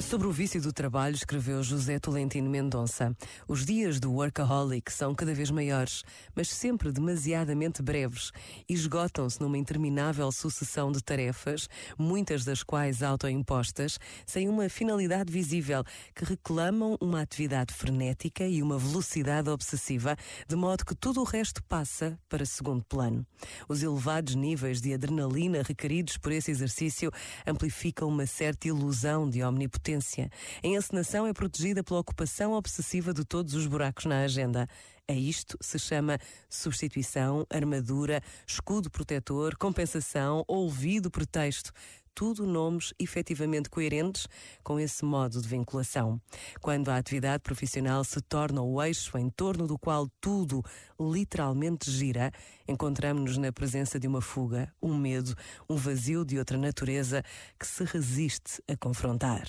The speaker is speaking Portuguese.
Sobre o vício do trabalho, escreveu José Tolentino Mendonça. Os dias do workaholic são cada vez maiores, mas sempre demasiadamente breves e esgotam-se numa interminável sucessão de tarefas, muitas das quais autoimpostas, sem uma finalidade visível, que reclamam uma atividade frenética e uma velocidade obsessiva, de modo que tudo o resto passa para segundo plano. Os elevados níveis de adrenalina requeridos por esse exercício amplificam uma certa ilusão de omnipotência a encenação é protegida pela ocupação obsessiva de todos os buracos na agenda. A isto se chama substituição, armadura, escudo protetor, compensação, ouvido pretexto tudo nomes efetivamente coerentes com esse modo de vinculação. Quando a atividade profissional se torna o eixo em torno do qual tudo literalmente gira, encontramos-nos na presença de uma fuga, um medo, um vazio de outra natureza que se resiste a confrontar.